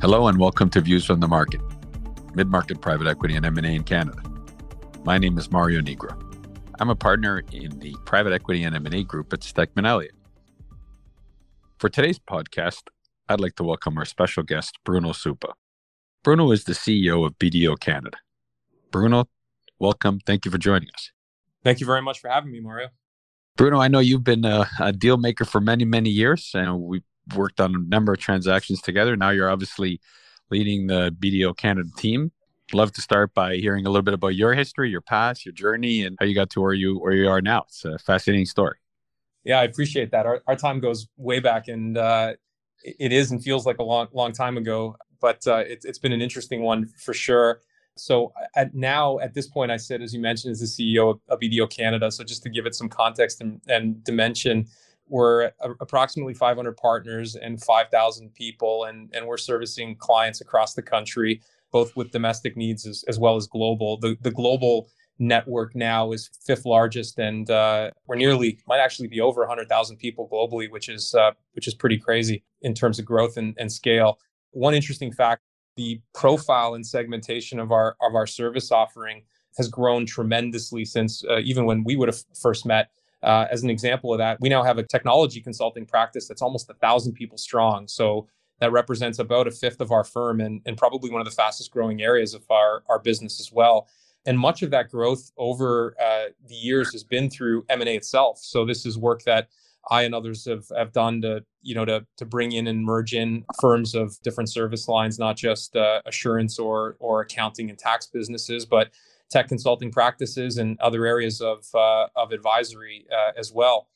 Hello and welcome to Views from the Market, mid-market private equity and M&A in Canada. My name is Mario Nigro. I'm a partner in the private equity and M&A group at Stikeman Elliott. For today's podcast, I'd like to welcome our special guest, Bruno Suppa. Bruno is the CEO of BDO Canada. Bruno, welcome. Thank you for joining us. Thank you very much for having me, Mario. Bruno, I know you've been a, a deal maker for many, many years, and we worked on a number of transactions together. Now you're obviously leading the BDO Canada team. Love to start by hearing a little bit about your history, your past, your journey, and how you got to where you where you are now. It's a fascinating story. Yeah, I appreciate that. Our, our time goes way back, and uh, it is and feels like a long long time ago. But uh, it, it's been an interesting one for sure. So at now at this point, I sit as you mentioned as the CEO of, of BDO Canada. So just to give it some context and, and dimension, we're approximately 500 partners and 5,000 people, and, and we're servicing clients across the country, both with domestic needs as, as well as global. The, the global network now is fifth largest, and uh, we're nearly might actually be over 100,000 people globally, which is uh, which is pretty crazy in terms of growth and, and scale. One interesting fact: the profile and segmentation of our of our service offering has grown tremendously since uh, even when we would have first met. Uh, as an example of that, we now have a technology consulting practice that's almost a thousand people strong. So that represents about a fifth of our firm and, and probably one of the fastest growing areas of our, our business as well. And much of that growth over uh, the years has been through M&A itself. So this is work that I and others have, have done to, you know, to, to bring in and merge in firms of different service lines, not just uh, assurance or, or accounting and tax businesses, but tech consulting practices and other areas of uh, of advisory uh, as well.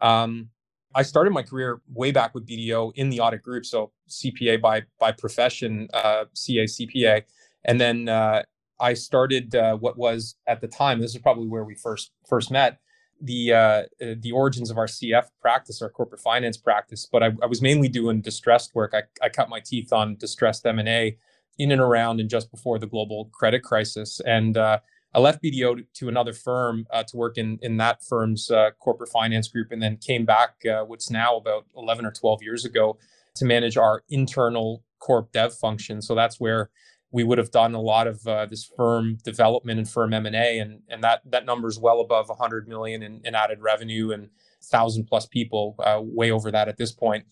Um, I started my career way back with BDO in the audit group, so CPA by by profession, uh, CA CPA, and then uh, I started uh, what was at the time. This is probably where we first first met. The uh, the origins of our CF practice, our corporate finance practice, but I, I was mainly doing distressed work. I, I cut my teeth on distressed M and A in and around and just before the global credit crisis. And uh, I left BDO to, another firm uh, to work in in that firm's uh, corporate finance group, and then came back, uh, what's now about 11 or 12 years ago, to manage our internal corp dev function. So that's where we would have done a lot of uh, this firm development and firm M&A, and and that that number is well above 100 million in, in added revenue and thousand plus people, uh, way over that at this point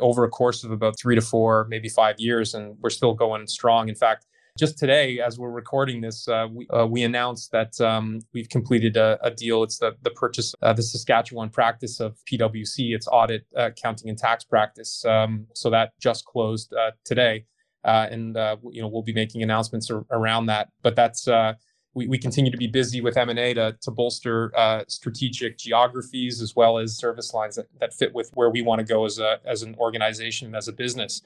over a course of about three to four, maybe five years, and we're still going strong. In fact, just today, as we're recording this, uh, we, uh, we announced that um, we've completed a, a, deal. It's the, the purchase of uh, the Saskatchewan practice of PwC, its audit, uh, accounting, and tax practice. Um, so that just closed uh, today. Uh, and you know we'll be making announcements ar- around that. But that's we, we continue to be busy with M&A to, to bolster uh, strategic geographies as well as service lines that, that fit with where we want to go as, a, as an organization, as a business.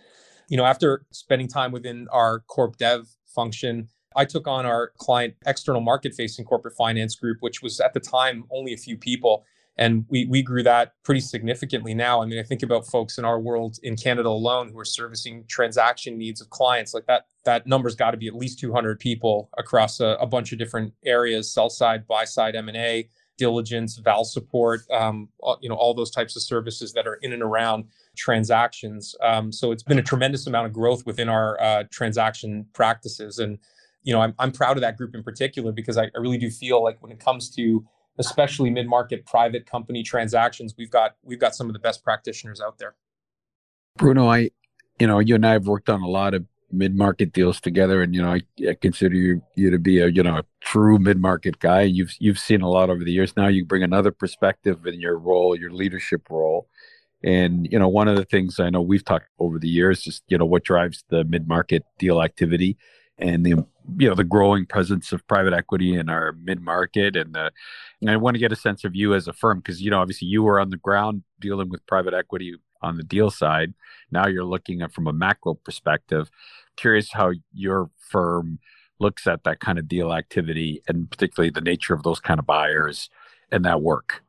You know, after spending time within our corp dev function, I took on our client external market facing corporate finance group, which was at the time only a few people and we we grew that pretty significantly now. I mean, I think about folks in our world in Canada alone who are servicing transaction needs of clients like that. That number's got to be at least 200 people across a, a bunch of different areas: sell side, buy side, M and A, diligence, val support, um, you know, all those types of services that are in and around transactions. Um, so it's been a tremendous amount of growth within our uh, transaction practices, and you know, I'm I'm proud of that group in particular because I, I really do feel like when it comes to especially mid-market private company transactions, we've got we've got some of the best practitioners out there. Bruno, I, you know, you and I have worked on a lot of mid-market deals together, and you know, I, I consider you you to be a you know a true mid-market guy. You've you've seen a lot over the years. Now you bring another perspective in your role, your leadership role. And you know, one of the things I know we've talked over the years is you know what drives the mid-market deal activity and the you know the growing presence of private equity in our mid market and the and I want to get a sense of you as a firm because you know obviously you were on the ground dealing with private equity on the deal side. Now you're looking at from a macro perspective curious how your firm looks at that kind of deal activity and particularly the nature of those kind of buyers and that work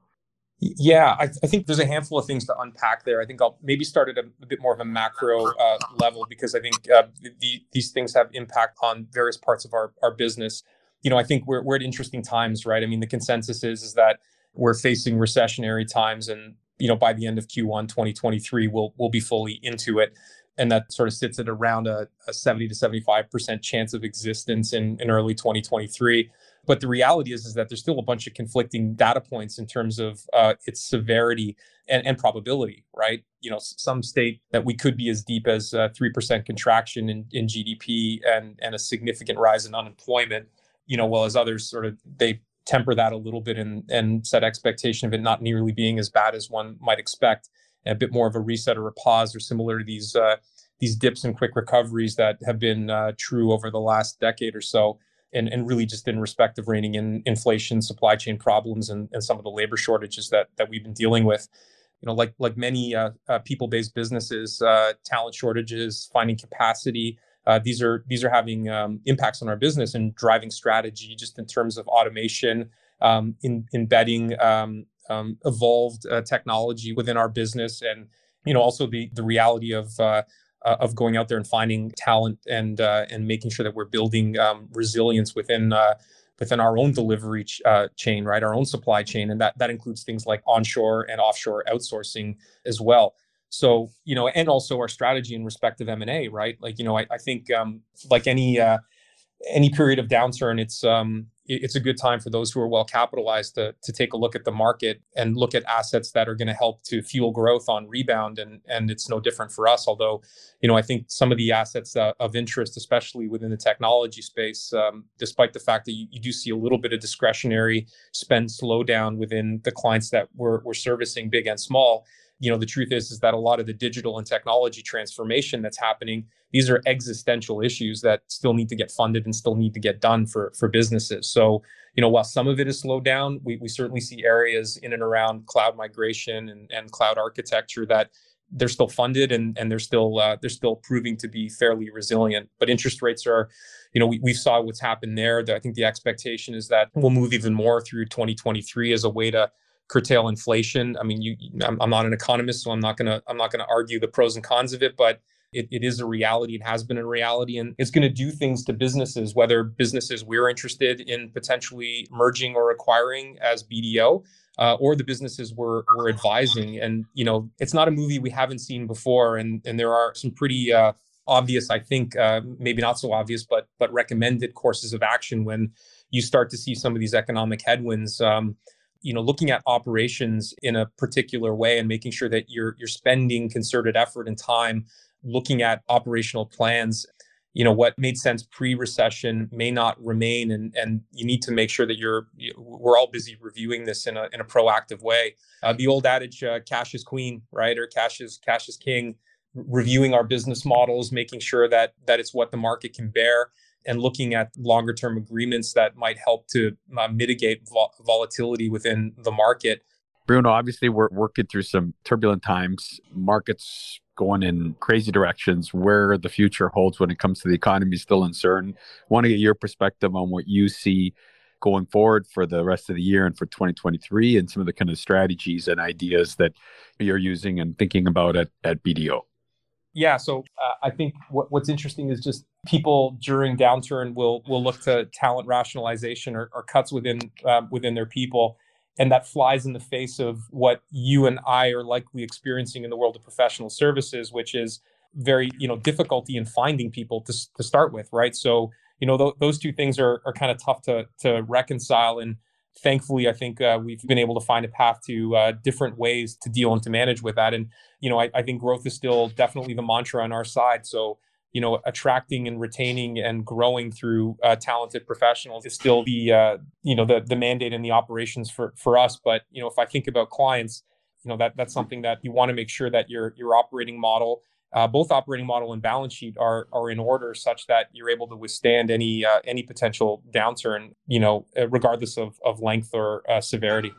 yeah, I, I, think there's a handful of things to unpack there. I think I'll maybe start at a, a bit more of a macro uh, level because I think uh, the, these things have impact on various parts of our, our business. You know, I think we're, we're at interesting times, right? I mean, the consensus is is that we're facing recessionary times, and you know, by the end of Q1 2023, we'll we'll be fully into it. and that sort of sits at around a, a 70 to 75% chance of existence in, in early 2023. But the reality is, is that there's still a bunch of conflicting data points in terms of uh, its severity and, and, probability, right? You know, some state that we could be as deep as uh, 3% contraction in, in GDP and, and a significant rise in unemployment, you know, while as others sort of, they temper that a little bit and, and set expectation of it not nearly being as bad as one might expect a bit more of a reset or a pause or similar to these uh, these dips and quick recoveries that have been uh, true over the last decade or so and, and really just in respect of reining in inflation supply chain problems and, and some of the labor shortages that that we've been dealing with. You know like like many uh, uh people-based businesses uh, talent shortages finding capacity uh, these are these are having um, impacts on our business and driving strategy just in terms of automation um, in, embedding um, um, evolved uh, technology within our business, and you know also the the reality of uh, uh, of going out there and finding talent and uh, and making sure that we're building um, resilience within uh, within our own delivery ch- uh, chain, right? Our own supply chain, and that that includes things like onshore and offshore outsourcing as well. So you know, and also our strategy in respect of M and A, right? Like you know, I, I think um, like any any period of downturn, it's um, it's a good time for those who are well capitalized to, to take a look at the market and look at assets that are going to help to fuel growth on rebound. And, and it's no different for us. Although, you know, I think some of the assets uh, of interest, especially within the technology space, um, despite the fact that you, you, do see a little bit of discretionary spend slowdown within the clients that we're, we're servicing, big and small, you know the truth is is that a lot of the digital and technology transformation that's happening these are existential issues that still need to get funded and still need to get done for for businesses so you know while some of it is slowed down we, we certainly see areas in and around cloud migration and, and cloud architecture that they're still funded and, and they're still uh, they're still proving to be fairly resilient. But interest rates are, you know, we, we saw what's happened there. I think the expectation is that we'll move even more through 2023 as a way to curtail inflation. I mean, you, I'm, I'm not an economist, so I'm not gonna I'm not gonna argue the pros and cons of it, but it, it is a reality. It has been a reality, and it's going to do things to businesses, whether businesses we're interested in potentially merging or acquiring as BDO, uh, or the businesses we're, we're advising. And you know, it's not a movie we haven't seen before, and and there are some pretty uh, obvious, I think, uh, maybe not so obvious, but but recommended courses of action when you start to see some of these economic headwinds. Um, you know looking at operations in a particular way and making sure that you're you're spending concerted effort and time looking at operational plans you know what made sense pre-recession may not remain and and you need to make sure that you're we're all busy reviewing this in a in a proactive way. Uh, the old adage uh, cash is queen right? Or cash is cash is king. Reviewing our business models making sure that that it's what the market can bear and looking at longer term agreements that might help to uh, mitigate vol- volatility within the market. Bruno, obviously, we're working through some turbulent times, markets going in crazy directions. Where the future holds when it comes to the economy is still uncertain. Want to get your perspective on what you see going forward for the rest of the year and for 2023 and some of the kind of strategies and ideas that you're using and thinking about at, at BDO. Yeah, so uh, I think what, what's interesting is just people during downturn will will look to talent rationalization or, or cuts within uh, within their people, and that flies in the face of what you and I are likely experiencing in the world of professional services, which is very you know difficulty in finding people to to start with, right? So you know th- those two things are are kind of tough to to reconcile and thankfully, I think uh, we've been able to find a path to uh, different ways to deal and to manage with that. And you know, I, I, think growth is still definitely the mantra on our side. So you know, attracting and retaining and growing through uh, talented professionals is still the uh, you know the the mandate and the operations for for us. But you know, if I think about clients, you know that that's something that you want to make sure that your your operating model uh, both operating model and balance sheet are are in order such that you're able to withstand any uh, any potential downturn, you know, uh, regardless of of length or uh, severity.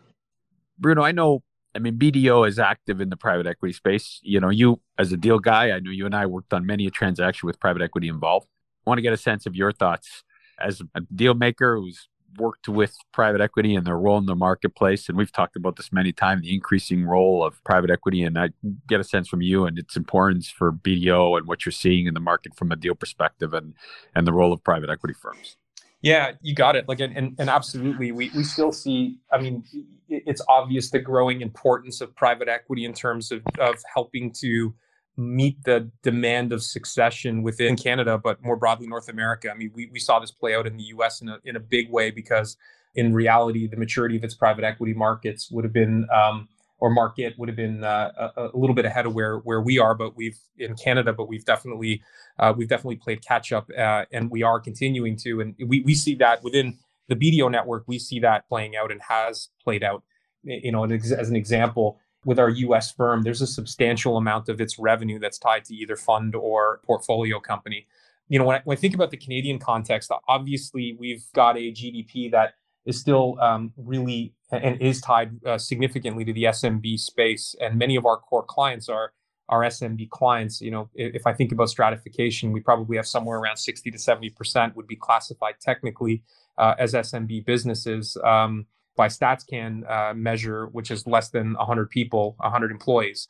Bruno, I know. I mean, BDO is active in the private equity space. You know, you as a deal guy, I know you and I worked on many a transaction with private equity involved. I want to get a sense of your thoughts as a deal maker who's worked with private equity and their role in the marketplace. And we've talked about this many times the increasing role of private equity. And I get a sense from you and its importance for BDO and what you're seeing in the market from a deal perspective and, and the role of private equity firms. Yeah, you got it. Like, and, and, and absolutely, we, we still see, I mean, it's obvious the growing importance of private equity in terms of, of helping to meet the demand of succession within Canada, but more broadly North America. I mean, we, we saw this play out in the US in a, in a big way because in reality, the maturity of its private equity markets would have been, um, or market would have been uh, a, a, little bit ahead of where where we are, but we've in Canada, but we've definitely uh, we've definitely played catch up, uh, and we are continuing to, and we we see that within the BDO network, we see that playing out and has played out. You know, as an example, with our US firm, there's a substantial amount of its revenue that's tied to either fund or portfolio company. You know, when I, when I think about the Canadian context, obviously we've got a GDP that is still um, really and is tied uh, significantly to the SMB space, and many of our core clients are our SMB clients. You know, if I think about stratification, we probably have somewhere around 60 to 70 percent would be classified technically uh, as SMB businesses. Um, by StatsCan uh, measure, which is less than 100 people, 100 employees.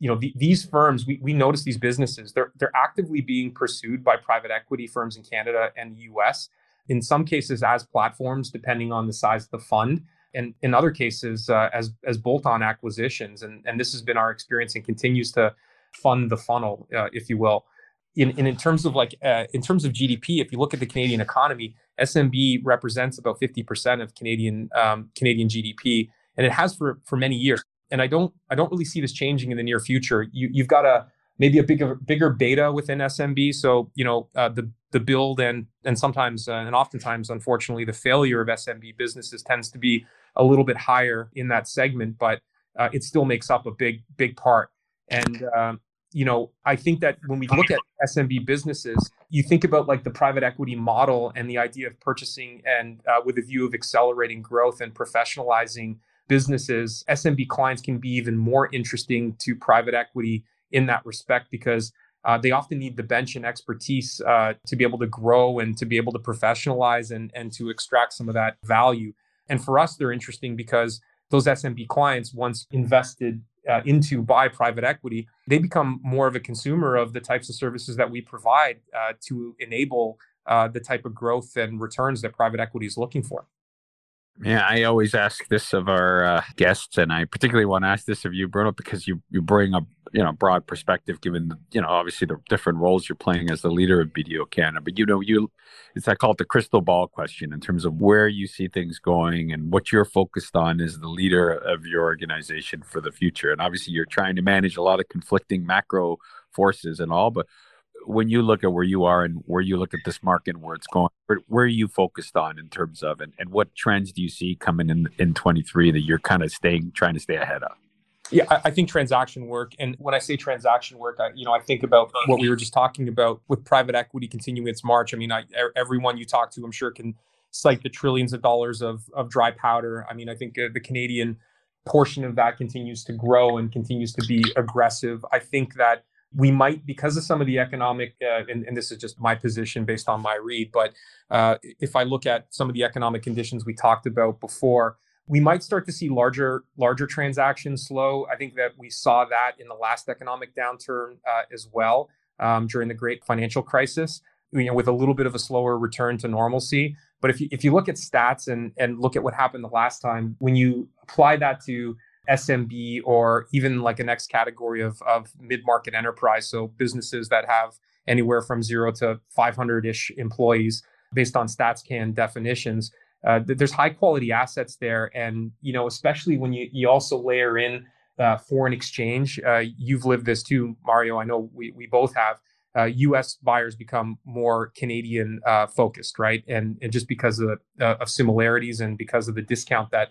You know, the, these firms, we, we notice these businesses, they're, they're actively being pursued by private equity firms in Canada and the US, in some cases as platforms, depending on the size of the fund, and in other cases uh, as, as bolt-on acquisitions. And, and this has been our experience and continues to fund the funnel, uh, if you will. In, in, in terms of like, uh, in terms of GDP, if you look at the Canadian economy, SMB represents about 50% of Canadian um, Canadian GDP, and it has for for many years. And I don't I don't really see this changing in the near future. You you've got a maybe a bigger bigger beta within SMB. So you know uh, the the build and and sometimes uh, and oftentimes, unfortunately, the failure of SMB businesses tends to be a little bit higher in that segment, but uh, it still makes up a big big part. And um, you know, I think that when we look at SMB businesses, you think about like the private equity model and the idea of purchasing and uh, with a view of accelerating growth and professionalizing businesses, SMB clients can be even more interesting to private equity in that respect because uh, they often need the bench and expertise uh, to be able to grow and to be able to professionalize and, and to extract some of that value. And for us, they're interesting because those SMB clients, once invested uh, into by private equity, they become more of a consumer of the types of services that we provide uh, to enable uh, the type of growth and returns that private equity is looking for. Yeah, I always ask this of our uh, guests, and I particularly want to ask this of you, Bruno, because you you bring a you know broad perspective, given you know obviously the different roles you're playing as the leader of BDO Canada. But you know, you it's I call it the crystal ball question in terms of where you see things going and what you're focused on as the leader of your organization for the future. And obviously, you're trying to manage a lot of conflicting macro forces and all, but when you look at where you are and where you look at this market and where it's going, where, where, are you focused on in terms of, and, and what trends do you see coming in in 23 that you're kind of staying, trying to stay ahead of? Yeah, I, I think transaction work, and when I say transaction work, I, you know, I think about what we were just talking about with private equity continuing its march. I mean, I, everyone you talk to, I'm sure, can cite the trillions of dollars of of dry powder. I mean, I think uh, the Canadian portion of that continues to grow and continues to be aggressive. I think that we might, because of some of the economic, uh, and, and, this is just my position based on my read, but uh, if I look at some of the economic conditions we talked about before, we might start to see larger larger transactions slow. I think that we saw that in the last economic downturn uh, as well um, during the great financial crisis. You know, with a little bit of a slower return to normalcy. But if you if you look at stats and and look at what happened the last time, when you apply that to SMB or even like a next category of, of mid market enterprise. So businesses that have anywhere from zero to 500 ish employees based on StatsCan definitions. Uh, there's high quality assets there. And, you know, especially when you, you also layer in uh, foreign exchange, uh, you've lived this too, Mario. I know we, we both have. U.S. Uh, buyers become more Canadian uh, focused, right? And and just because of, uh, of similarities and because of the discount that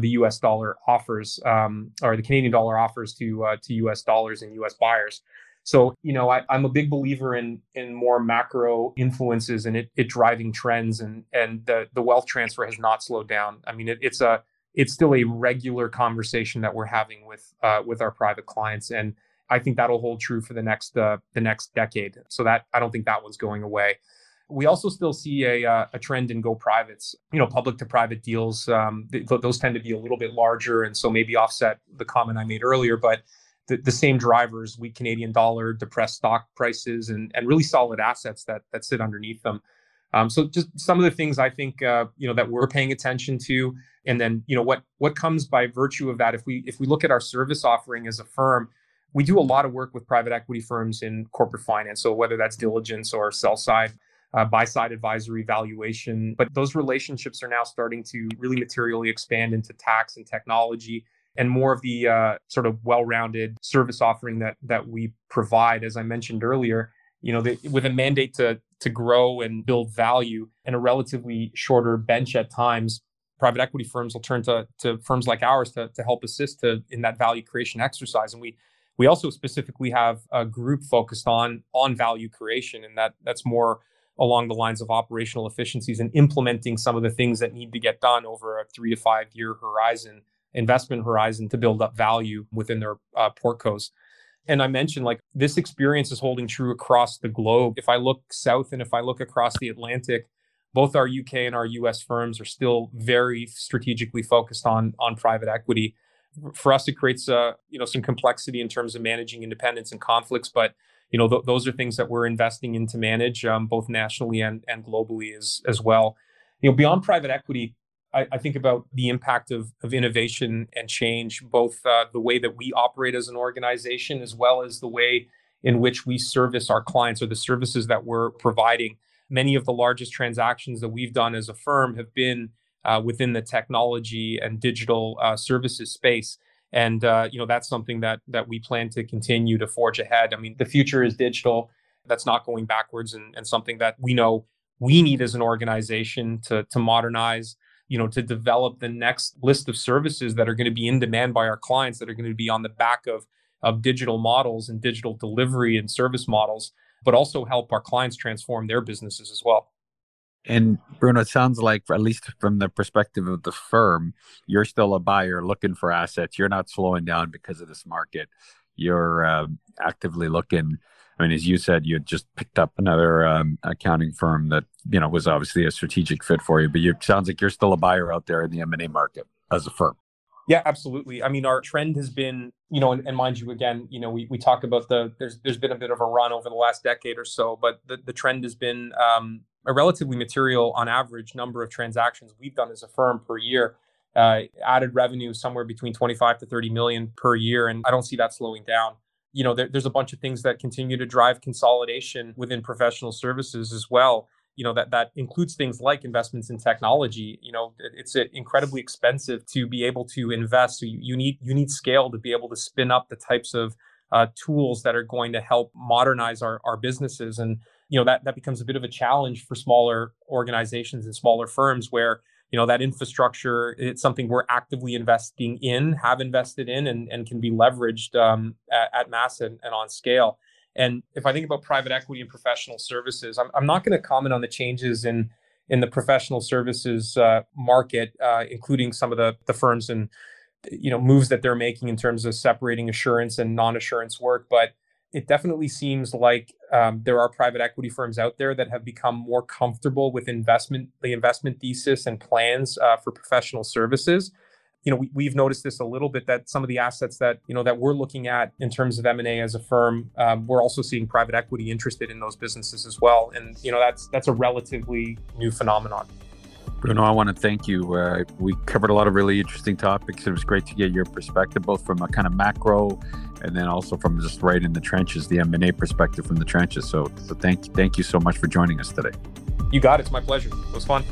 the U.S. dollar offers um, or the Canadian dollar offers to to U.S. dollars and U.S. buyers. So you know, I, am a big believer in in more macro influences and it, it driving trends, and and the the wealth transfer has not slowed down. I mean, it, it's a it's still a regular conversation that we're having with uh, with our private clients, and I think that'll hold true for the next uh, the next decade. So that I don't think that one's going away. We also still see a, uh, a trend in go privates, you know, public to private deals. Um, th- those tend to be a little bit larger and so maybe offset the comment I made earlier, but the, the same drivers, weak Canadian dollar, depressed stock prices, and, and really solid assets that, that sit underneath them. Um, so just some of the things I think uh, you know that we're paying attention to, and then you know what what comes by virtue of that. If we if we look at our service offering as a firm, we do a lot of work with private equity firms in corporate finance. So whether that's diligence or sell side, uh, buy side advisory valuation. But those relationships are now starting to really materially expand into tax and technology and more of the uh, sort of well-rounded service offering that that we provide. As I mentioned earlier, you know, the, with a mandate to to grow and build value and a relatively shorter bench at times, private equity firms will turn to to firms like ours to to help assist to, in that value creation exercise. And we we also specifically have a group focused on on value creation, and that that's more along the lines of operational efficiencies and implementing some of the things that need to get done over a three to five year horizon, investment horizon to build up value within their uh, portcos. And I mentioned like this experience is holding true across the globe. If I look south and if I look across the Atlantic, both our UK and our US firms are still very strategically focused on on private equity. For us, it creates uh, you know some complexity in terms of managing independence and conflicts, but you know th- those are things that we're investing in to manage um, both nationally and and globally as as well. You know, beyond private equity, I, I think about the impact of, of innovation and change, both uh, the way that we operate as an organization, as well as the way in which we service our clients or the services that we're providing. Many of the largest transactions that we've done as a firm have been uh, within the technology and digital uh, services space. And uh, you know that's something that that we plan to continue to forge ahead. I mean the future is digital. That's not going backwards and, and something that we know we need as an organization to to modernize you know to develop the next list of services that are going to be in demand by our clients that are going to be on the back of of digital models and digital delivery and service models but also help our clients transform their businesses as well and Bruno, it sounds like, at least from the perspective of the firm, you're still a buyer looking for assets. You're not slowing down because of this market. You're uh, actively looking. I mean, as you said, you had just picked up another um, accounting firm that you know was obviously a strategic fit for you. But you sounds like you're still a buyer out there in the M and A market as a firm. Yeah, absolutely. I mean, our trend has been, you know, and, and, mind you, again, you know, we, we talk about the there's there's been a bit of a run over the last decade or so, but the, the trend has been um, a relatively material, on average, number of transactions we've done as a firm per year. Uh, added revenue somewhere between 25 to 30 million per year, and I don't see that slowing down. You know, there, there's a bunch of things that continue to drive consolidation within professional services as well. You know that that includes things like investments in technology. You know, it's incredibly expensive to be able to invest. So you, you need you need scale to be able to spin up the types of uh, tools that are going to help modernize our, our businesses and you know that that becomes a bit of a challenge for smaller organizations and smaller firms where you know that infrastructure it's something we're actively investing in have invested in and, and can be leveraged um, at, at, mass and, and, on scale. And if i think about private equity and professional services i'm, I'm not going to comment on the changes in in the professional services uh, market uh, including some of the the firms and you know moves that they're making in terms of separating assurance and non-assurance work but it definitely seems like um, there are private equity firms out there that have become more comfortable with investment, the investment thesis and plans uh, for professional services. You know, we, have noticed this a little bit that some of the assets that you know that we're looking at in terms of M and A as a firm, um, we're also seeing private equity interested in those businesses as well, and you know that's that's a relatively new phenomenon. Bruno, I want to thank you. Uh, we covered a lot of really interesting topics. It was great to get your perspective, both from a kind of macro and then also from just right in the trenches, the M&A perspective from the trenches. So, so thank, thank you so much for joining us today. You got it. It's my pleasure. It was fun.